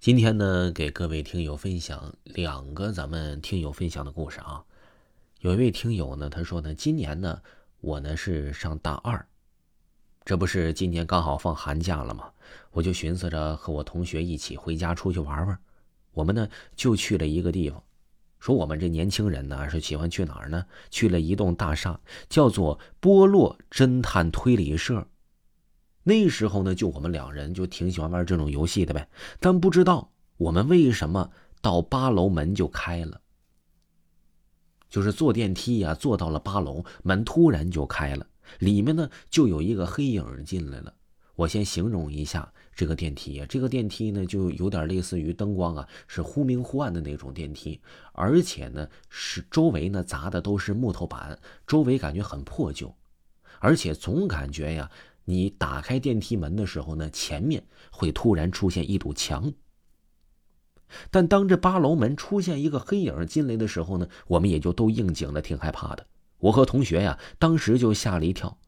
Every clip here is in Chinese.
今天呢，给各位听友分享两个咱们听友分享的故事啊。有一位听友呢，他说呢，今年呢，我呢是上大二，这不是今年刚好放寒假了吗？我就寻思着和我同学一起回家出去玩玩。我们呢就去了一个地方，说我们这年轻人呢是喜欢去哪儿呢？去了一栋大厦，叫做波洛侦探推理社。那时候呢，就我们两人就挺喜欢玩这种游戏的呗。但不知道我们为什么到八楼门就开了，就是坐电梯呀，坐到了八楼门突然就开了，里面呢就有一个黑影进来了。我先形容一下这个电梯啊，这个电梯呢就有点类似于灯光啊，是忽明忽暗的那种电梯，而且呢是周围呢砸的都是木头板，周围感觉很破旧，而且总感觉呀。你打开电梯门的时候呢，前面会突然出现一堵墙。但当这八楼门出现一个黑影进来的时候呢，我们也就都应景了，挺害怕的。我和同学呀，当时就吓了一跳。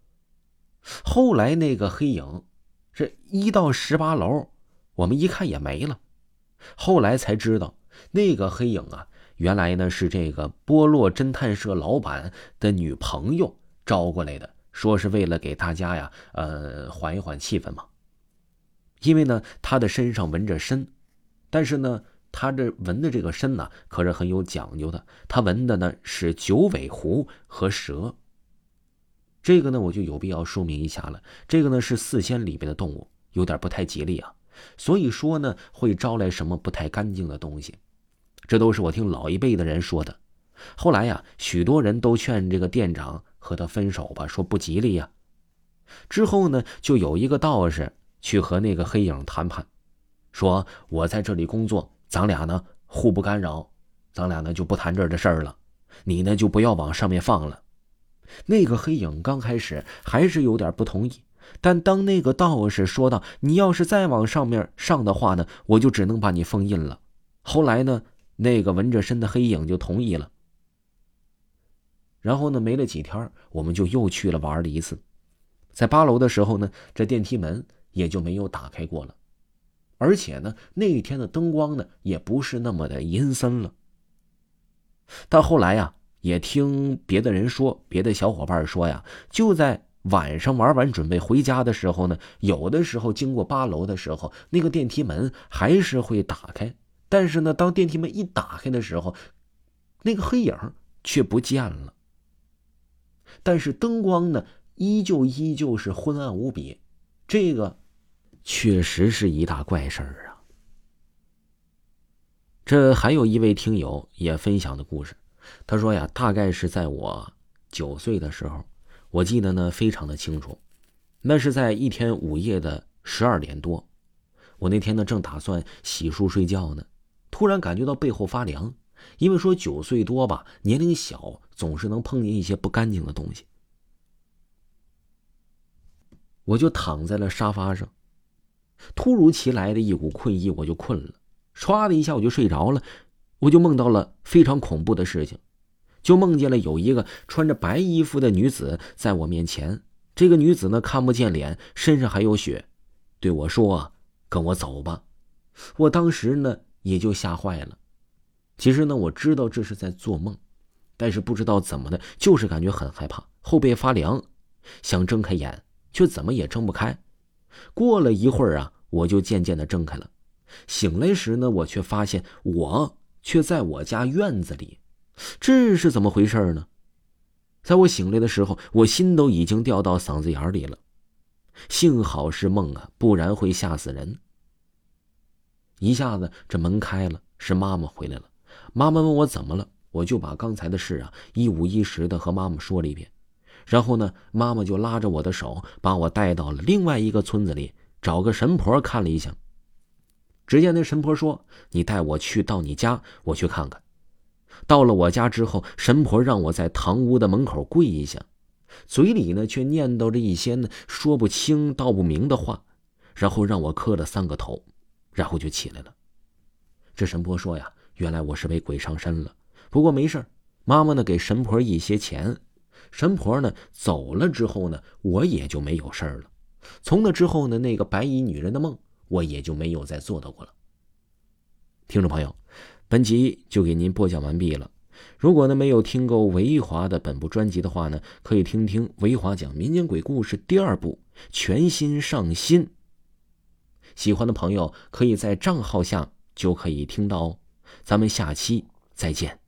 后来那个黑影，这一到十八楼，我们一看也没了。后来才知道，那个黑影啊，原来呢是这个波洛侦探社老板的女朋友招过来的。说是为了给大家呀，呃，缓一缓气氛嘛。因为呢，他的身上纹着身，但是呢，他这纹的这个身呢，可是很有讲究的。他纹的呢是九尾狐和蛇。这个呢，我就有必要说明一下了。这个呢是四仙里边的动物，有点不太吉利啊。所以说呢，会招来什么不太干净的东西。这都是我听老一辈的人说的。后来呀，许多人都劝这个店长。和他分手吧，说不吉利呀。之后呢，就有一个道士去和那个黑影谈判，说我在这里工作，咱俩呢互不干扰，咱俩呢就不谈这儿的事儿了。你呢就不要往上面放了。那个黑影刚开始还是有点不同意，但当那个道士说道：“你要是再往上面上的话呢，我就只能把你封印了。”后来呢，那个纹着身的黑影就同意了。然后呢，没了几天，我们就又去了玩了一次。在八楼的时候呢，这电梯门也就没有打开过了，而且呢，那一天的灯光呢也不是那么的阴森了。但后来呀，也听别的人说，别的小伙伴说呀，就在晚上玩完准备回家的时候呢，有的时候经过八楼的时候，那个电梯门还是会打开，但是呢，当电梯门一打开的时候，那个黑影却不见了。但是灯光呢，依旧依旧是昏暗无比，这个确实是一大怪事儿啊。这还有一位听友也分享的故事，他说呀，大概是在我九岁的时候，我记得呢非常的清楚，那是在一天午夜的十二点多，我那天呢正打算洗漱睡觉呢，突然感觉到背后发凉。因为说九岁多吧，年龄小，总是能碰见一些不干净的东西。我就躺在了沙发上，突如其来的一股困意，我就困了，唰的一下我就睡着了。我就梦到了非常恐怖的事情，就梦见了有一个穿着白衣服的女子在我面前。这个女子呢看不见脸，身上还有血，对我说：“跟我走吧。”我当时呢也就吓坏了。其实呢，我知道这是在做梦，但是不知道怎么的，就是感觉很害怕，后背发凉，想睁开眼，却怎么也睁不开。过了一会儿啊，我就渐渐的睁开了。醒来时呢，我却发现我却在我家院子里，这是怎么回事呢？在我醒来的时候，我心都已经掉到嗓子眼里了。幸好是梦啊，不然会吓死人。一下子这门开了，是妈妈回来了。妈妈问我怎么了，我就把刚才的事啊一五一十的和妈妈说了一遍。然后呢，妈妈就拉着我的手，把我带到了另外一个村子里，找个神婆看了一下。只见那神婆说：“你带我去到你家，我去看看。”到了我家之后，神婆让我在堂屋的门口跪一下，嘴里呢却念叨着一些呢说不清道不明的话，然后让我磕了三个头，然后就起来了。这神婆说呀。原来我是被鬼上身了，不过没事妈妈呢给神婆一些钱，神婆呢走了之后呢，我也就没有事了。从那之后呢，那个白衣女人的梦我也就没有再做到过了。听众朋友，本集就给您播讲完毕了。如果呢没有听够维华的本部专辑的话呢，可以听听维华讲民间鬼故事第二部全新上新。喜欢的朋友可以在账号下就可以听到哦。咱们下期再见。